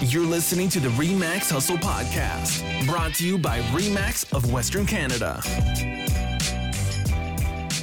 You're listening to the Remax Hustle Podcast, brought to you by Remax of Western Canada.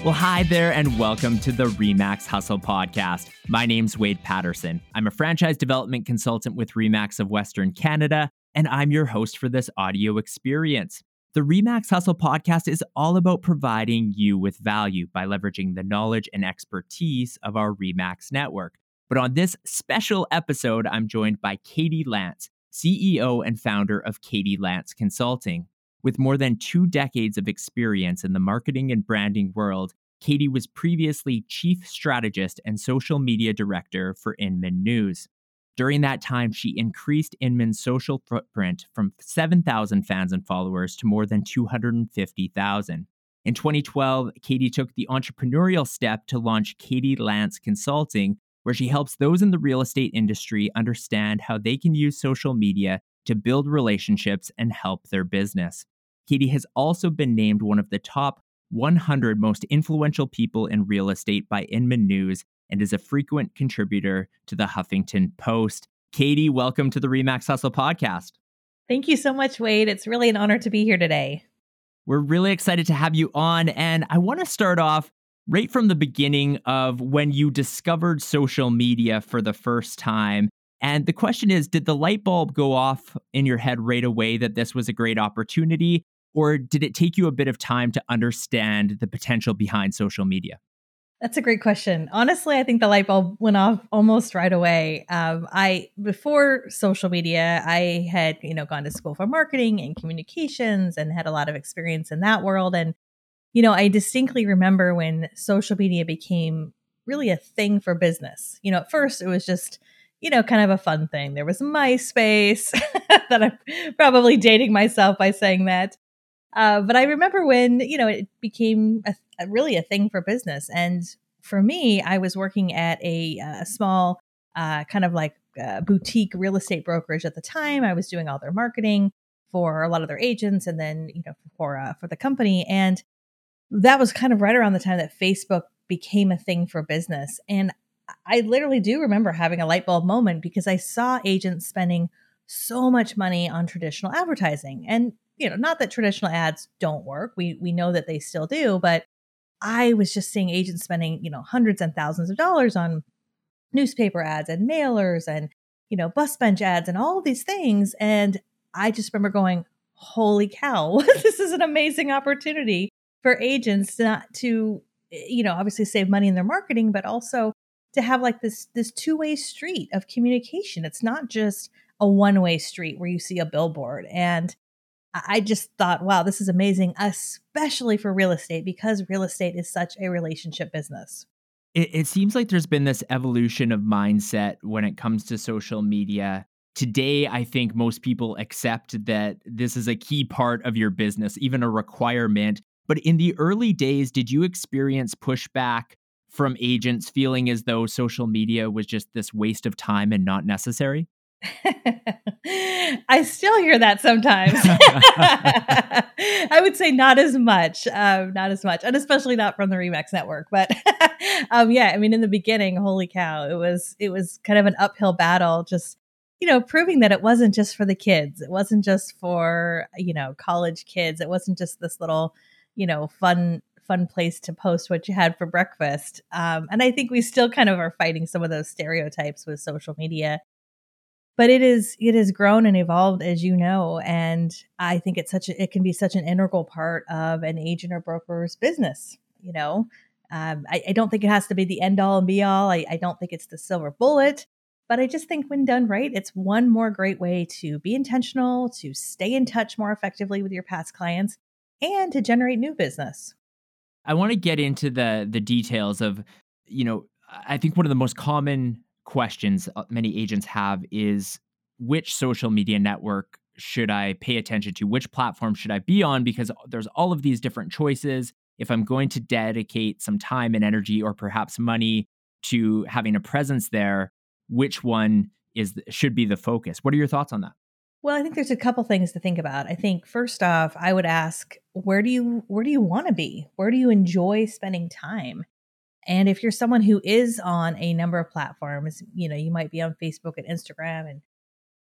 Well, hi there, and welcome to the Remax Hustle Podcast. My name's Wade Patterson. I'm a franchise development consultant with Remax of Western Canada, and I'm your host for this audio experience. The Remax Hustle podcast is all about providing you with value by leveraging the knowledge and expertise of our Remax network. But on this special episode, I'm joined by Katie Lance, CEO and founder of Katie Lance Consulting. With more than two decades of experience in the marketing and branding world, Katie was previously chief strategist and social media director for Inman News. During that time, she increased Inman's social footprint from 7,000 fans and followers to more than 250,000. In 2012, Katie took the entrepreneurial step to launch Katie Lance Consulting, where she helps those in the real estate industry understand how they can use social media to build relationships and help their business. Katie has also been named one of the top 100 most influential people in real estate by Inman News and is a frequent contributor to the Huffington Post. Katie, welcome to the Remax Hustle podcast. Thank you so much, Wade. It's really an honor to be here today. We're really excited to have you on. And I want to start off right from the beginning of when you discovered social media for the first time. And the question is Did the light bulb go off in your head right away that this was a great opportunity? Or did it take you a bit of time to understand the potential behind social media? That's a great question. Honestly, I think the light bulb went off almost right away. Um, I before social media, I had you know gone to school for marketing and communications and had a lot of experience in that world. And you know, I distinctly remember when social media became really a thing for business. You know, at first it was just, you know, kind of a fun thing. There was MySpace that I'm probably dating myself by saying that. Uh, but I remember when, you know, it became a, a, really a thing for business. And for me, I was working at a, a small uh, kind of like uh, boutique real estate brokerage at the time. I was doing all their marketing for a lot of their agents and then, you know, for, uh, for the company. And that was kind of right around the time that Facebook became a thing for business. And I literally do remember having a light bulb moment because I saw agents spending so much money on traditional advertising. And, you know, not that traditional ads don't work. We we know that they still do, but I was just seeing agents spending, you know, hundreds and thousands of dollars on newspaper ads and mailers and, you know, bus bench ads and all these things. And I just remember going, holy cow, this is an amazing opportunity for agents not to you know obviously save money in their marketing but also to have like this this two-way street of communication. It's not just a one-way street where you see a billboard. And i just thought wow this is amazing especially for real estate because real estate is such a relationship business. It, it seems like there's been this evolution of mindset when it comes to social media. Today i think most people accept that this is a key part of your business even a requirement but in the early days, did you experience pushback from agents feeling as though social media was just this waste of time and not necessary? I still hear that sometimes. I would say not as much, um, not as much, and especially not from the Remax network. But um, yeah, I mean, in the beginning, holy cow, it was it was kind of an uphill battle, just you know, proving that it wasn't just for the kids, it wasn't just for you know college kids, it wasn't just this little you know, fun fun place to post what you had for breakfast. Um, and I think we still kind of are fighting some of those stereotypes with social media. But it is it has grown and evolved as you know, and I think it's such a, it can be such an integral part of an agent or broker's business. You know, um, I, I, don't think it has to be the end all and be all. I, I don't think it's the silver bullet, but I just think when done right, it's one more great way to be intentional, to stay in touch more effectively with your past clients, and to generate new business. I want to get into the the details of, you know, I think one of the most common questions uh, many agents have is which social media network should I pay attention to? Which platform should I be on? Because there's all of these different choices. If I'm going to dedicate some time and energy or perhaps money to having a presence there, which one is should be the focus? What are your thoughts on that? Well, I think there's a couple things to think about. I think first off, I would ask, where do you where do you want to be? Where do you enjoy spending time? And if you're someone who is on a number of platforms, you know, you might be on Facebook and Instagram and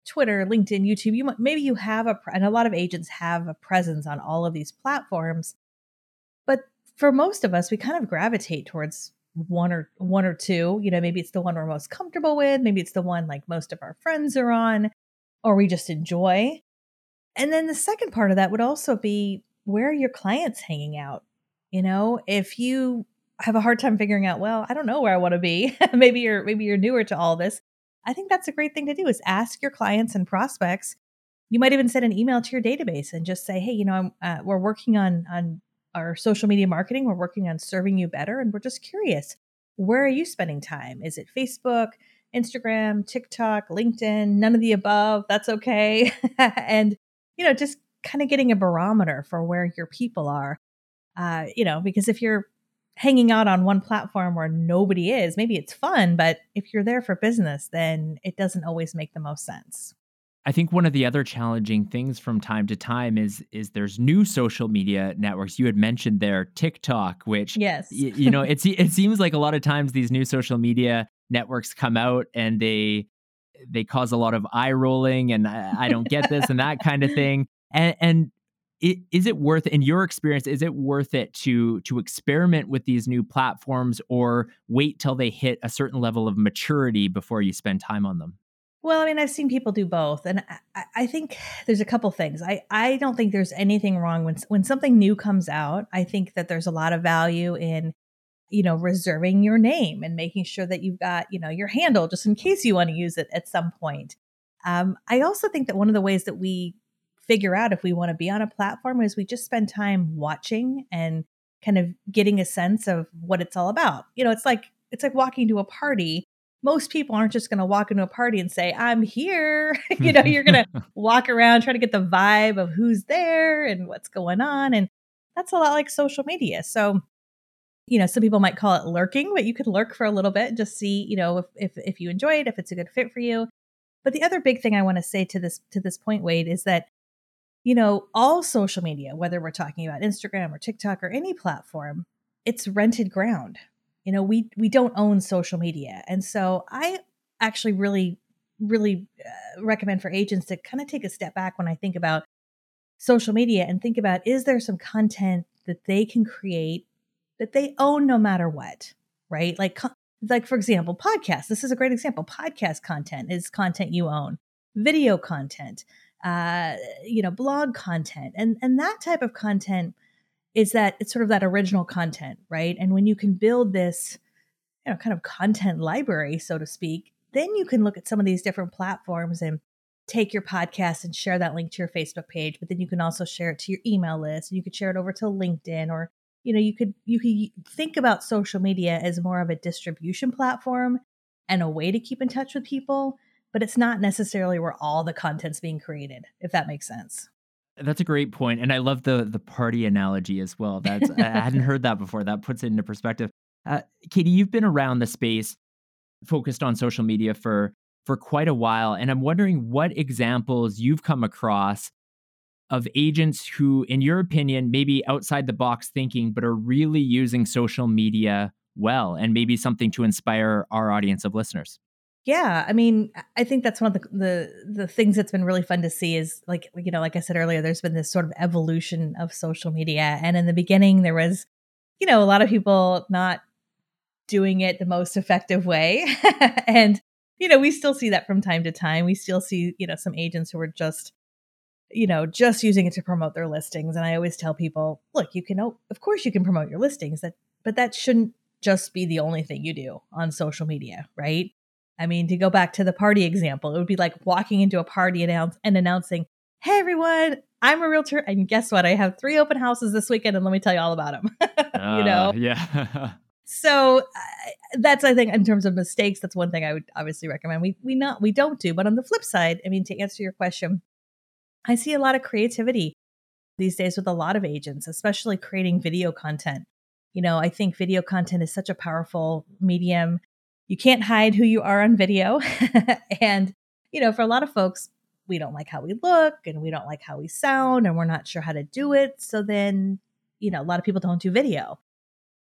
Twitter, LinkedIn, YouTube, you might, maybe you have a and a lot of agents have a presence on all of these platforms. But for most of us, we kind of gravitate towards one or one or two. You know, maybe it's the one we're most comfortable with, maybe it's the one like most of our friends are on or we just enjoy. And then the second part of that would also be where are your clients hanging out? You know, if you have a hard time figuring out, well, I don't know where I want to be. maybe you're maybe you're newer to all this. I think that's a great thing to do is ask your clients and prospects. You might even send an email to your database and just say, "Hey, you know, uh, we're working on on our social media marketing. We're working on serving you better, and we're just curious. Where are you spending time? Is it Facebook, Instagram, TikTok, LinkedIn? None of the above. That's okay. and you know, just kind of getting a barometer for where your people are. Uh, you know, because if you're hanging out on one platform where nobody is, maybe it's fun, but if you're there for business, then it doesn't always make the most sense. I think one of the other challenging things from time to time is is there's new social media networks. You had mentioned there TikTok, which yes, y- you know, it's it seems like a lot of times these new social media networks come out and they they cause a lot of eye rolling and I, I don't get this and that kind of thing. And and it, is it worth in your experience is it worth it to to experiment with these new platforms or wait till they hit a certain level of maturity before you spend time on them well i mean i've seen people do both and i, I think there's a couple things i i don't think there's anything wrong when when something new comes out i think that there's a lot of value in you know reserving your name and making sure that you've got you know your handle just in case you want to use it at some point um, i also think that one of the ways that we figure out if we want to be on a platform is we just spend time watching and kind of getting a sense of what it's all about. You know, it's like it's like walking to a party. Most people aren't just going to walk into a party and say, "I'm here." you know, you're going to walk around try to get the vibe of who's there and what's going on and that's a lot like social media. So, you know, some people might call it lurking, but you could lurk for a little bit just see, you know, if if if you enjoy it, if it's a good fit for you. But the other big thing I want to say to this to this point, Wade, is that you know, all social media, whether we're talking about Instagram or TikTok or any platform, it's rented ground. You know, we we don't own social media. And so I actually really really uh, recommend for agents to kind of take a step back when I think about social media and think about is there some content that they can create that they own no matter what, right? Like like for example, podcasts. This is a great example. Podcast content is content you own. Video content, uh, you know, blog content, and and that type of content is that it's sort of that original content, right? And when you can build this, you know, kind of content library, so to speak, then you can look at some of these different platforms and take your podcast and share that link to your Facebook page, but then you can also share it to your email list and you could share it over to LinkedIn or you know, you could you could think about social media as more of a distribution platform and a way to keep in touch with people but it's not necessarily where all the content's being created, if that makes sense. That's a great point, and I love the the party analogy as well. That's I hadn't heard that before. That puts it into perspective. Uh, Katie, you've been around the space, focused on social media for for quite a while, and I'm wondering what examples you've come across of agents who, in your opinion, maybe outside the box thinking, but are really using social media well, and maybe something to inspire our audience of listeners. Yeah, I mean, I think that's one of the, the the things that's been really fun to see is like you know, like I said earlier, there's been this sort of evolution of social media, and in the beginning, there was, you know, a lot of people not doing it the most effective way, and you know, we still see that from time to time. We still see you know some agents who are just you know just using it to promote their listings, and I always tell people, look, you can of course you can promote your listings, that but that shouldn't just be the only thing you do on social media, right? I mean, to go back to the party example, it would be like walking into a party announce- and announcing, Hey, everyone, I'm a realtor. And guess what? I have three open houses this weekend, and let me tell you all about them. uh, you know? Yeah. so uh, that's, I think, in terms of mistakes, that's one thing I would obviously recommend. We, we not, we don't do. But on the flip side, I mean, to answer your question, I see a lot of creativity these days with a lot of agents, especially creating video content. You know, I think video content is such a powerful medium you can't hide who you are on video. and, you know, for a lot of folks, we don't like how we look and we don't like how we sound and we're not sure how to do it. So then, you know, a lot of people don't do video.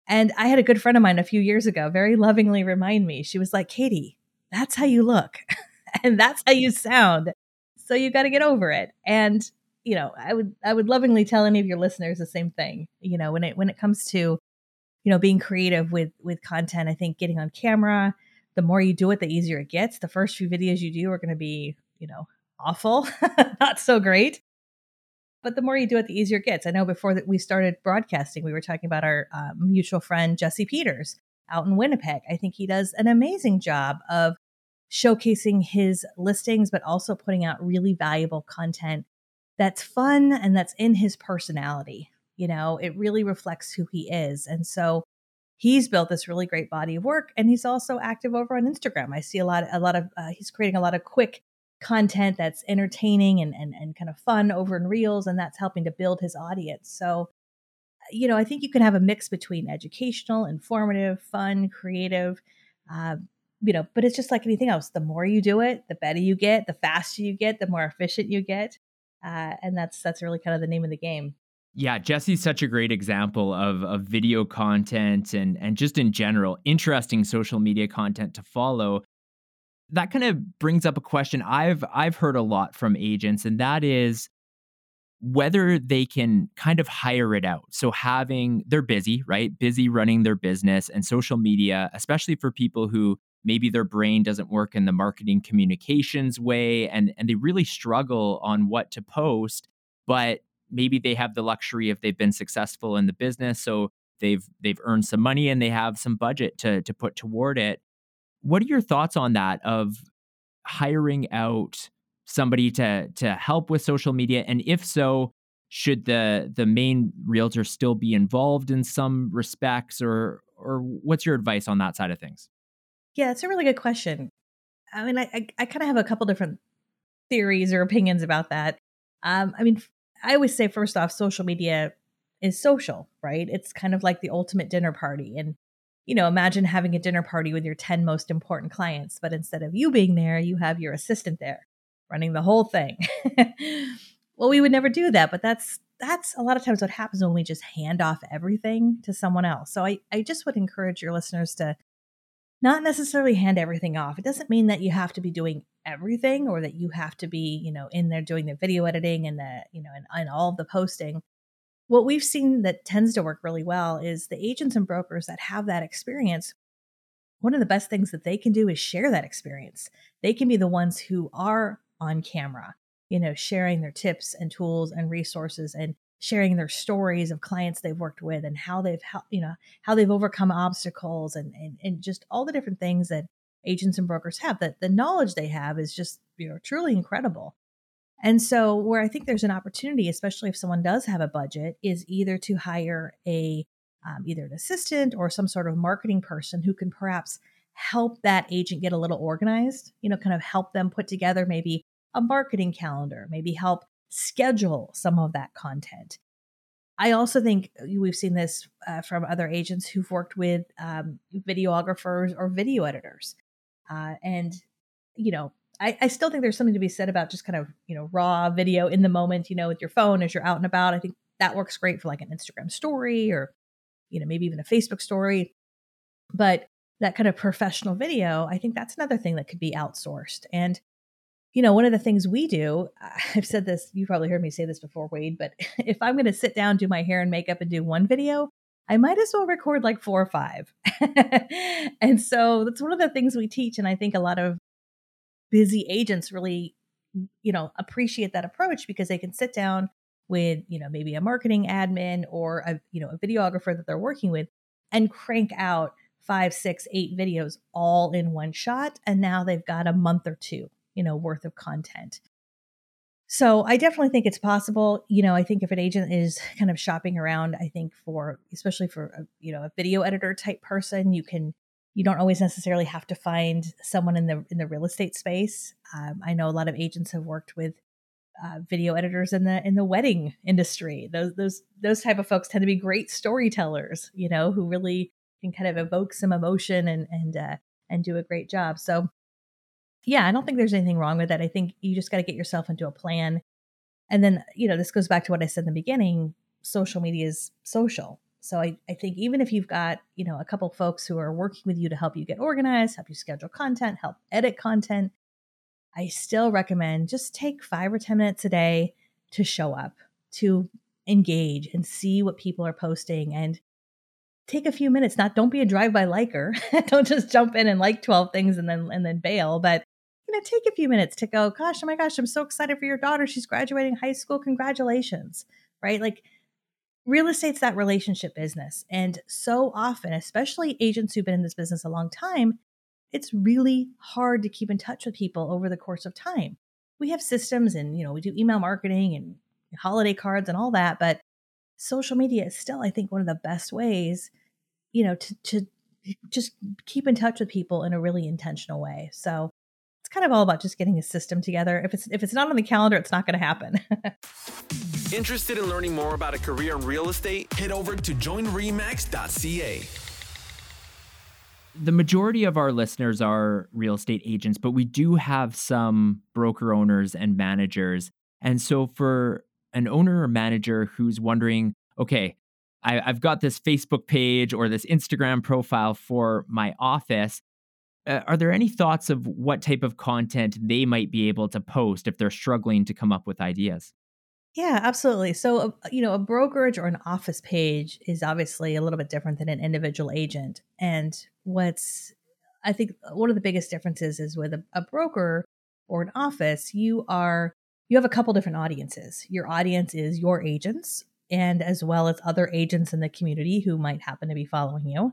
And I had a good friend of mine a few years ago very lovingly remind me, she was like, Katie, that's how you look and that's how you sound. So you got to get over it. And you know, I would I would lovingly tell any of your listeners the same thing. You know, when it when it comes to you know being creative with with content, I think getting on camera, the more you do it, the easier it gets. The first few videos you do are going to be, you know, awful, not so great. But the more you do it, the easier it gets. I know before that we started broadcasting, we were talking about our uh, mutual friend Jesse Peters out in Winnipeg. I think he does an amazing job of showcasing his listings, but also putting out really valuable content that's fun and that's in his personality. You know, it really reflects who he is. And so he's built this really great body of work and he's also active over on Instagram. I see a lot a lot of uh, he's creating a lot of quick content that's entertaining and, and and kind of fun over in Reels and that's helping to build his audience. So you know, I think you can have a mix between educational, informative, fun, creative, uh, you know, but it's just like anything else. The more you do it, the better you get, the faster you get, the more efficient you get. Uh, and that's that's really kind of the name of the game. Yeah, Jesse's such a great example of, of video content and and just in general interesting social media content to follow. That kind of brings up a question I've I've heard a lot from agents, and that is whether they can kind of hire it out. So having they're busy, right? Busy running their business and social media, especially for people who maybe their brain doesn't work in the marketing communications way and and they really struggle on what to post but maybe they have the luxury if they've been successful in the business so they've they've earned some money and they have some budget to to put toward it. What are your thoughts on that of hiring out somebody to to help with social media? And if so should the the main realtor still be involved in some respects or or what's your advice on that side of things yeah, it's a really good question. I mean, I I, I kind of have a couple different theories or opinions about that. Um, I mean, I always say first off, social media is social, right? It's kind of like the ultimate dinner party, and you know, imagine having a dinner party with your ten most important clients, but instead of you being there, you have your assistant there running the whole thing. well, we would never do that, but that's that's a lot of times what happens when we just hand off everything to someone else. So I, I just would encourage your listeners to not necessarily hand everything off. It doesn't mean that you have to be doing everything or that you have to be, you know, in there doing the video editing and the, you know, and, and all of the posting. What we've seen that tends to work really well is the agents and brokers that have that experience. One of the best things that they can do is share that experience. They can be the ones who are on camera, you know, sharing their tips and tools and resources and sharing their stories of clients they've worked with and how they've helped, you know how they've overcome obstacles and and, and just all the different things that agents and brokers have that the knowledge they have is just you know truly incredible. And so where i think there's an opportunity especially if someone does have a budget is either to hire a um, either an assistant or some sort of marketing person who can perhaps help that agent get a little organized you know kind of help them put together maybe a marketing calendar maybe help schedule some of that content. I also think we've seen this uh, from other agents who've worked with um, videographers or video editors. Uh, and, you know, I, I, still think there's something to be said about just kind of, you know, raw video in the moment, you know, with your phone as you're out and about. I think that works great for like an Instagram story or, you know, maybe even a Facebook story. But that kind of professional video, I think that's another thing that could be outsourced. And you know, one of the things we do, uh, I've said this, you probably heard me say this before, Wade, but if I'm going to sit down, do my hair and makeup and do one video, I might as well record like four or five. and so that's one of the things we teach. And I think a lot of busy agents really, you know, appreciate that approach because they can sit down with, you know, maybe a marketing admin or a, you know, a videographer that they're working with and crank out five, six, eight videos all in one shot. And now they've got a month or two you know, worth of content. So I definitely think it's possible. You know, I think if an agent is kind of shopping around, I think for especially for a, you know a video editor type person, you can you don't always necessarily have to find someone in the in the real estate space. Um, I know a lot of agents have worked with uh, video editors in the in the wedding industry. Those those those type of folks tend to be great storytellers. You know, who really can kind of evoke some emotion and and uh, and do a great job. So yeah, I don't think there's anything wrong with that. I think you just got to get yourself into a plan. And then, you know, this goes back to what I said in the beginning social media is social. So I, I think even if you've got, you know, a couple folks who are working with you to help you get organized, help you schedule content, help edit content, I still recommend just take five or 10 minutes a day to show up, to engage and see what people are posting and take a few minutes. Not don't be a drive-by liker. don't just jump in and like 12 things and then and then bail, but you know, take a few minutes to go, gosh, oh my gosh, I'm so excited for your daughter. She's graduating high school. Congratulations. Right? Like real estate's that relationship business. And so often, especially agents who've been in this business a long time, it's really hard to keep in touch with people over the course of time. We have systems and, you know, we do email marketing and holiday cards and all that, but social media is still, I think, one of the best ways, you know, to, to just keep in touch with people in a really intentional way. So kind of all about just getting a system together. If it's if it's not on the calendar, it's not going to happen. Interested in learning more about a career in real estate? Head over to joinremax.ca. The majority of our listeners are real estate agents, but we do have some broker owners and managers. And so, for an owner or manager who's wondering, okay, I, have got this Facebook page or this Instagram profile for my office. Uh, are there any thoughts of what type of content they might be able to post if they're struggling to come up with ideas? Yeah, absolutely. So, uh, you know, a brokerage or an office page is obviously a little bit different than an individual agent. And what's, I think, one of the biggest differences is with a, a broker or an office, you are, you have a couple different audiences. Your audience is your agents and as well as other agents in the community who might happen to be following you.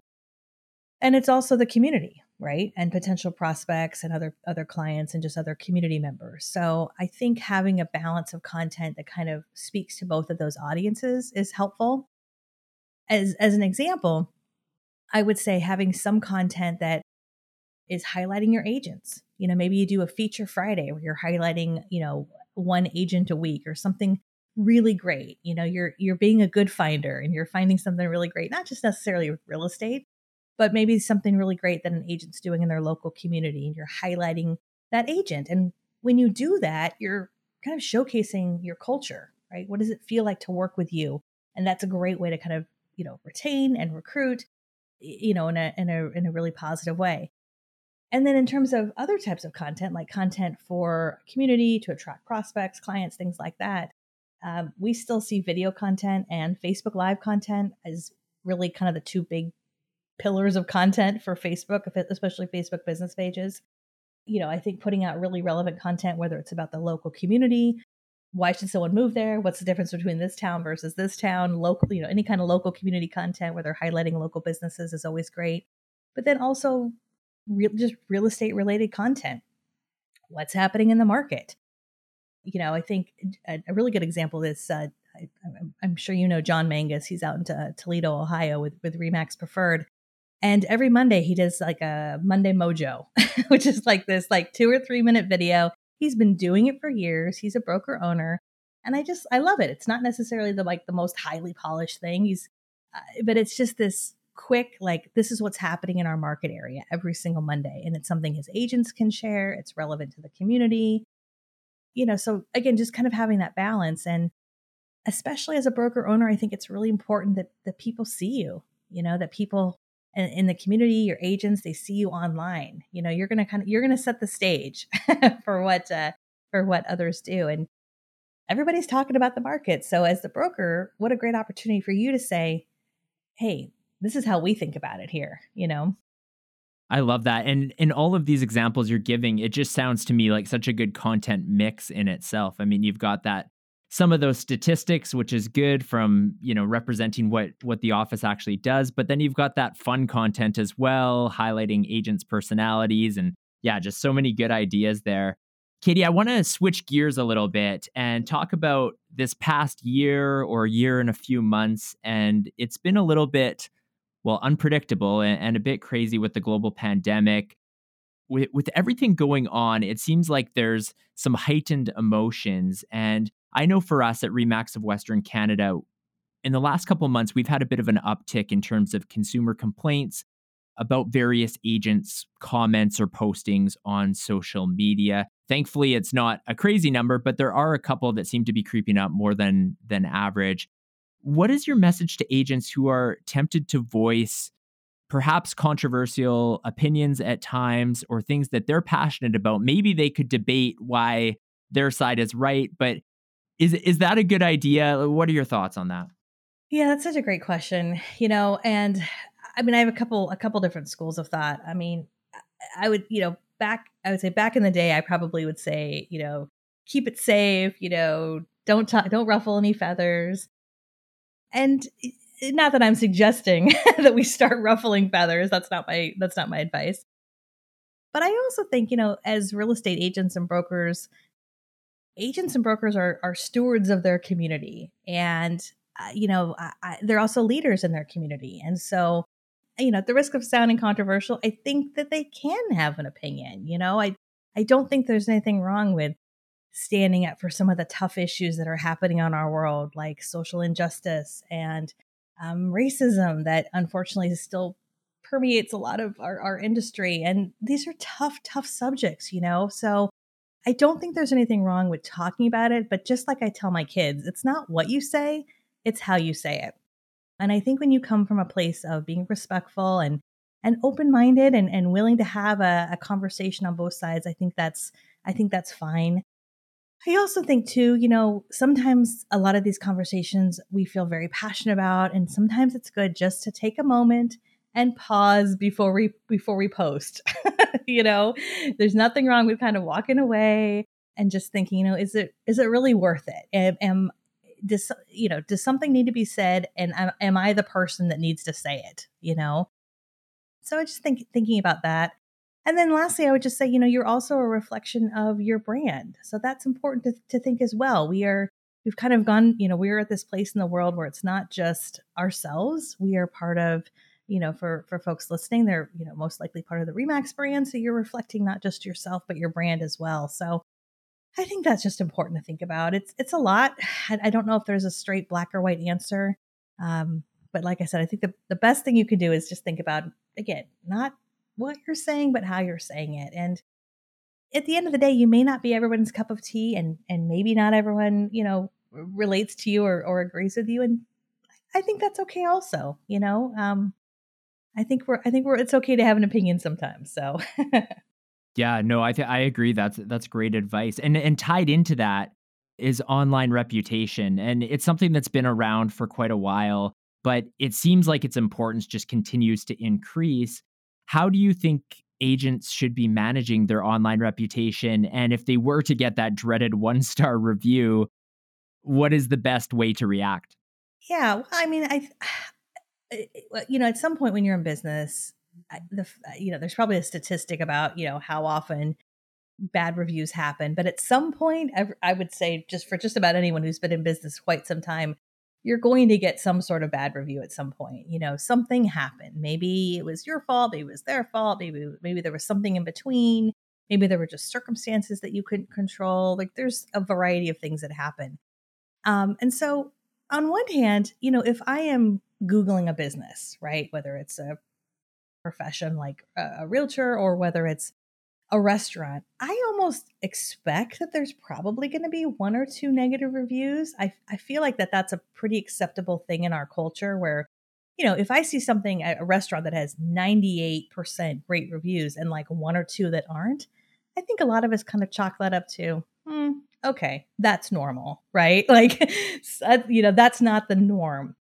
And it's also the community, right? And potential prospects and other other clients and just other community members. So i think having a balance of content that kind of speaks to both of those audiences is helpful. As as an example i would say having some content that is highlighting your agents. You know maybe you do a feature friday where you're highlighting you know one agent a week or something really great. You know you're you're being a good finder and you're finding something really great not just necessarily with real estate but maybe something really great that an agent's doing in their local community and you're highlighting that agent. And when you do that, you're kind of showcasing your culture, right? What does it feel like to work with you? And that's a great way to kind of, you know, retain and recruit, you know, in a in a in a really positive way. And then in terms of other types of content, like content for community to attract prospects, clients, things like that, um, we still see video content and Facebook Live content as really kind of the two big pillars of content for Facebook, especially Facebook business pages. You know, I think putting out really relevant content, whether it's about the local community, why should someone move there? What's the difference between this town versus this town? Local, you know, any kind of local community content where they're highlighting local businesses is always great. But then also real, just real estate related content. What's happening in the market? You know, I think a, a really good example is uh, I, am sure you know John Mangus. He's out in uh, Toledo, Ohio, with with Remax Preferred, and every Monday he does like a Monday Mojo, which is like this like 2 or 3 minute video. He's been doing it for years. He's a broker owner and I just I love it. It's not necessarily the like the most highly polished thing. He's uh, but it's just this quick like this is what's happening in our market area every single Monday and it's something his agents can share. It's relevant to the community. You know, so again just kind of having that balance and especially as a broker owner, I think it's really important that that people see you, you know, that people and in the community your agents they see you online you know you're gonna kind of you're gonna set the stage for what uh, for what others do and everybody's talking about the market so as the broker what a great opportunity for you to say hey this is how we think about it here you know I love that. And in all of these examples you're giving, it just sounds to me like such a good content mix in itself. I mean, you've got that some of those statistics which is good from you know representing what what the office actually does but then you've got that fun content as well highlighting agents personalities and yeah just so many good ideas there katie i want to switch gears a little bit and talk about this past year or year and a few months and it's been a little bit well unpredictable and, and a bit crazy with the global pandemic with, with everything going on, it seems like there's some heightened emotions. And I know for us at Remax of Western Canada, in the last couple months, we've had a bit of an uptick in terms of consumer complaints about various agents' comments or postings on social media. Thankfully, it's not a crazy number, but there are a couple that seem to be creeping up more than than average. What is your message to agents who are tempted to voice perhaps controversial opinions at times or things that they're passionate about. Maybe they could debate why their side is right, but is is that a good idea? What are your thoughts on that? Yeah, that's such a great question. You know, and I mean, I have a couple a couple different schools of thought. I mean, I would, you know, back I would say back in the day, I probably would say, you know, keep it safe, you know, don't talk, don't ruffle any feathers. And eh, not that I'm suggesting that we start ruffling feathers. That's not my that's not my advice. But I also think, you know, as real estate agents and brokers, agents and brokers are are stewards of their community, and uh, you know, I, I, they're also leaders in their community. And so, you know, at the risk of sounding controversial, I think that they can have an opinion. You know, I I don't think there's anything wrong with standing up for some of the tough issues that are happening on our world, like social injustice and um, racism that unfortunately still permeates a lot of our, our industry. And these are tough, tough subjects, you know? So I don't think there's anything wrong with talking about it. But just like I tell my kids, it's not what you say, it's how you say it. And I think when you come from a place of being respectful and and open-minded and, and willing to have a, a conversation on both sides, I think that's I think that's fine. I also think too, you know, sometimes a lot of these conversations we feel very passionate about and sometimes it's good just to take a moment and pause before we before we post. you know, there's nothing wrong with kind of walking away and just thinking, you know, is it is it really worth it? Am, am does you know, does something need to be said and am, am I the person that needs to say it, you know? So I just think thinking about that and then lastly, I would just say, you know, you're also a reflection of your brand. So that's important to, to think as well. We are, we've kind of gone, you know, we're at this place in the world where it's not just ourselves. We are part of, you know, for, for folks listening, they're, you know, most likely part of the Remax brand. So you're reflecting not just yourself, but your brand as well. So I think that's just important to think about. It's, it's a lot. I, I don't know if there's a straight black or white answer. Um, but like I said, I think the, the best thing you can do is just think about, again, not what you're saying, but how you're saying it. And at the end of the day, you may not be everyone's cup of tea and and maybe not everyone, you know, relates to you or, or agrees with you. And I think that's okay also, you know. Um I think we're I think we're it's okay to have an opinion sometimes. So Yeah, no, I th- I agree. That's that's great advice. And and tied into that is online reputation. And it's something that's been around for quite a while, but it seems like its importance just continues to increase. How do you think agents should be managing their online reputation? And if they were to get that dreaded one star review, what is the best way to react? Yeah, well, I mean, I, you know, at some point when you're in business, the you know, there's probably a statistic about you know how often bad reviews happen, but at some point, I, I would say just for just about anyone who's been in business quite some time, you're going to get some sort of bad review at some point. You know, something happened. Maybe it was your fault, maybe it was their fault, maybe maybe there was something in between. Maybe there were just circumstances that you couldn't control. Like there's a variety of things that happen. Um, and so on one hand, you know, if I am Googling a business, right, whether it's a profession like a, a realtor or whether it's a restaurant, I almost expect that there's probably going to be one or two negative reviews. I, I feel like that that's a pretty acceptable thing in our culture where, you know, if I see something at a restaurant that has 98% great reviews and like one or two that aren't, I think a lot of us kind of chalk that up to, hmm, okay, that's normal, right? Like, you know, that's not the norm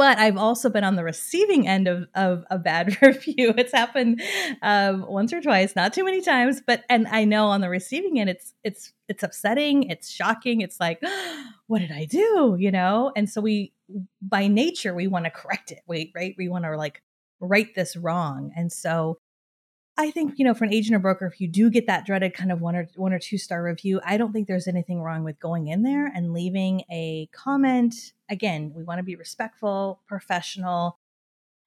but I've also been on the receiving end of, of a bad review. It's happened um, once or twice, not too many times, but and I know on the receiving end, it's it's it's upsetting, it's shocking. It's like, what did I do? You know, and so we by nature we want to correct it. We right, we want to like right this wrong, and so I think, you know, for an agent or broker, if you do get that dreaded kind of one or one or two star review, I don't think there's anything wrong with going in there and leaving a comment. Again, we want to be respectful, professional.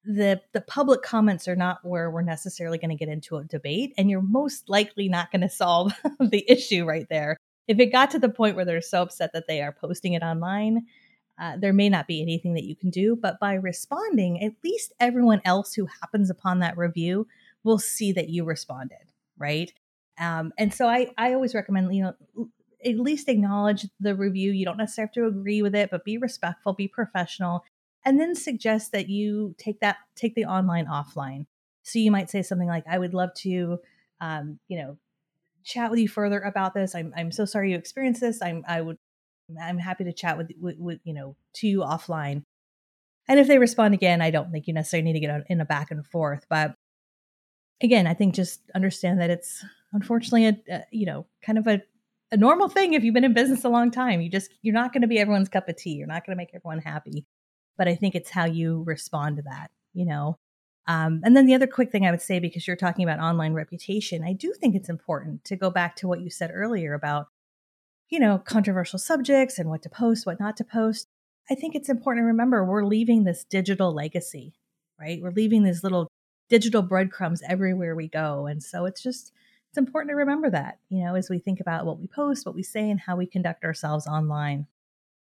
The the public comments are not where we're necessarily going to get into a debate, and you're most likely not going to solve the issue right there. If it got to the point where they're so upset that they are posting it online, uh, there may not be anything that you can do. But by responding, at least everyone else who happens upon that review will see that you responded, right? Um, and so I, I always recommend, you know, at least acknowledge the review. You don't necessarily have to agree with it, but be respectful, be professional, and then suggest that you take that take the online offline. So you might say something like, "I would love to, um, you know, chat with you further about this. I'm I'm so sorry you experienced this. I'm I would I'm happy to chat with, with, with you know to you offline." And if they respond again, I don't think you necessarily need to get in a back and forth. But again, I think just understand that it's unfortunately a, a you know kind of a a normal thing if you've been in business a long time. You just you're not going to be everyone's cup of tea. You're not going to make everyone happy. But I think it's how you respond to that, you know. Um, and then the other quick thing I would say, because you're talking about online reputation, I do think it's important to go back to what you said earlier about, you know, controversial subjects and what to post, what not to post. I think it's important to remember we're leaving this digital legacy, right? We're leaving these little digital breadcrumbs everywhere we go. And so it's just, it's important to remember that, you know, as we think about what we post, what we say, and how we conduct ourselves online.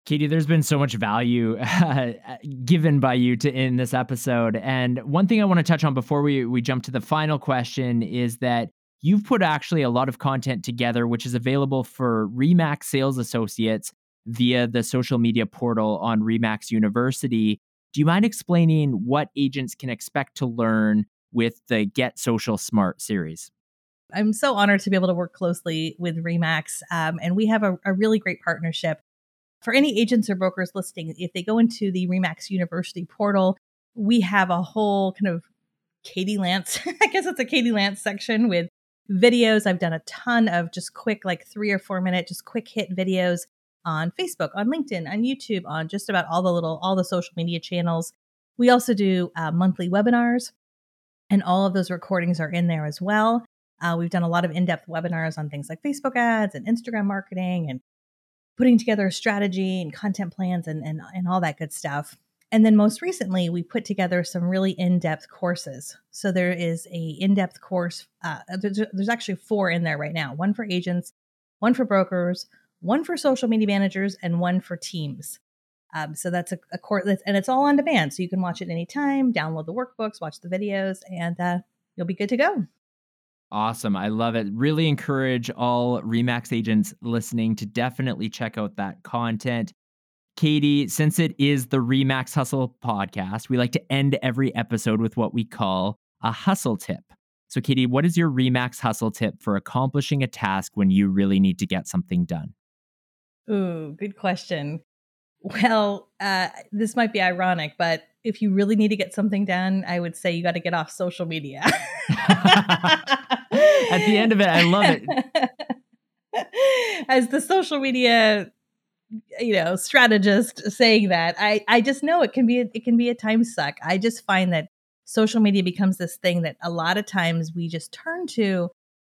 Katie, there's been so much value uh, given by you to in this episode, and one thing I want to touch on before we we jump to the final question is that you've put actually a lot of content together, which is available for Remax sales associates via the social media portal on Remax University. Do you mind explaining what agents can expect to learn with the Get Social Smart series? I'm so honored to be able to work closely with Remax, um, and we have a, a really great partnership. For any agents or brokers listening, if they go into the Remax University portal, we have a whole kind of Katie Lance, I guess it's a Katie Lance section with videos. I've done a ton of just quick, like three or four minute, just quick hit videos on Facebook, on LinkedIn, on YouTube, on just about all the little, all the social media channels. We also do uh, monthly webinars, and all of those recordings are in there as well. Uh, we've done a lot of in depth webinars on things like Facebook ads and Instagram marketing and putting together a strategy and content plans and, and, and all that good stuff. And then most recently, we put together some really in-depth courses. So there is a in-depth course. Uh, there's, there's actually four in there right now: one for agents, one for brokers, one for social media managers, and one for teams. Um, so that's a, a course, and it's all on demand. So you can watch it anytime, download the workbooks, watch the videos, and uh, you'll be good to go. Awesome. I love it. Really encourage all Remax agents listening to definitely check out that content. Katie, since it is the Remax Hustle podcast, we like to end every episode with what we call a hustle tip. So, Katie, what is your Remax hustle tip for accomplishing a task when you really need to get something done? Ooh, good question. Well, uh, this might be ironic, but if you really need to get something done, I would say you got to get off social media. At the end of it, I love it. As the social media, you know, strategist saying that, I I just know it can be a, it can be a time suck. I just find that social media becomes this thing that a lot of times we just turn to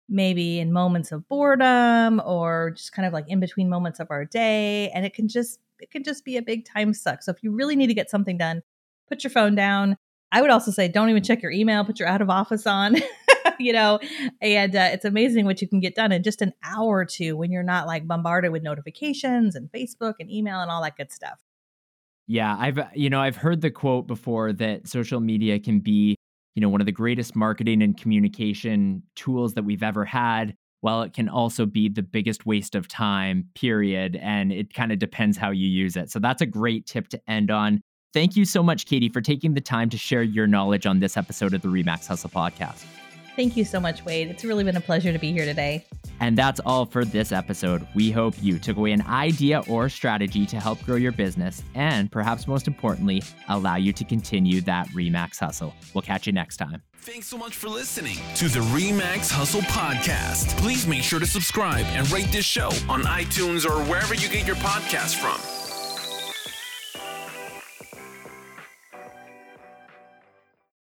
maybe in moments of boredom or just kind of like in between moments of our day and it can just it can just be a big time suck. So if you really need to get something done, put your phone down. I would also say don't even check your email, put your out of office on. you know, and uh, it's amazing what you can get done in just an hour or two when you're not like bombarded with notifications and Facebook and email and all that good stuff. Yeah, I've you know, I've heard the quote before that social media can be, you know, one of the greatest marketing and communication tools that we've ever had, while it can also be the biggest waste of time, period, and it kind of depends how you use it. So that's a great tip to end on. Thank you so much, Katie, for taking the time to share your knowledge on this episode of the Remax Hustle podcast. Thank you so much, Wade. It's really been a pleasure to be here today. And that's all for this episode. We hope you took away an idea or strategy to help grow your business and, perhaps most importantly, allow you to continue that REMAX hustle. We'll catch you next time. Thanks so much for listening to the REMAX Hustle Podcast. Please make sure to subscribe and rate this show on iTunes or wherever you get your podcast from.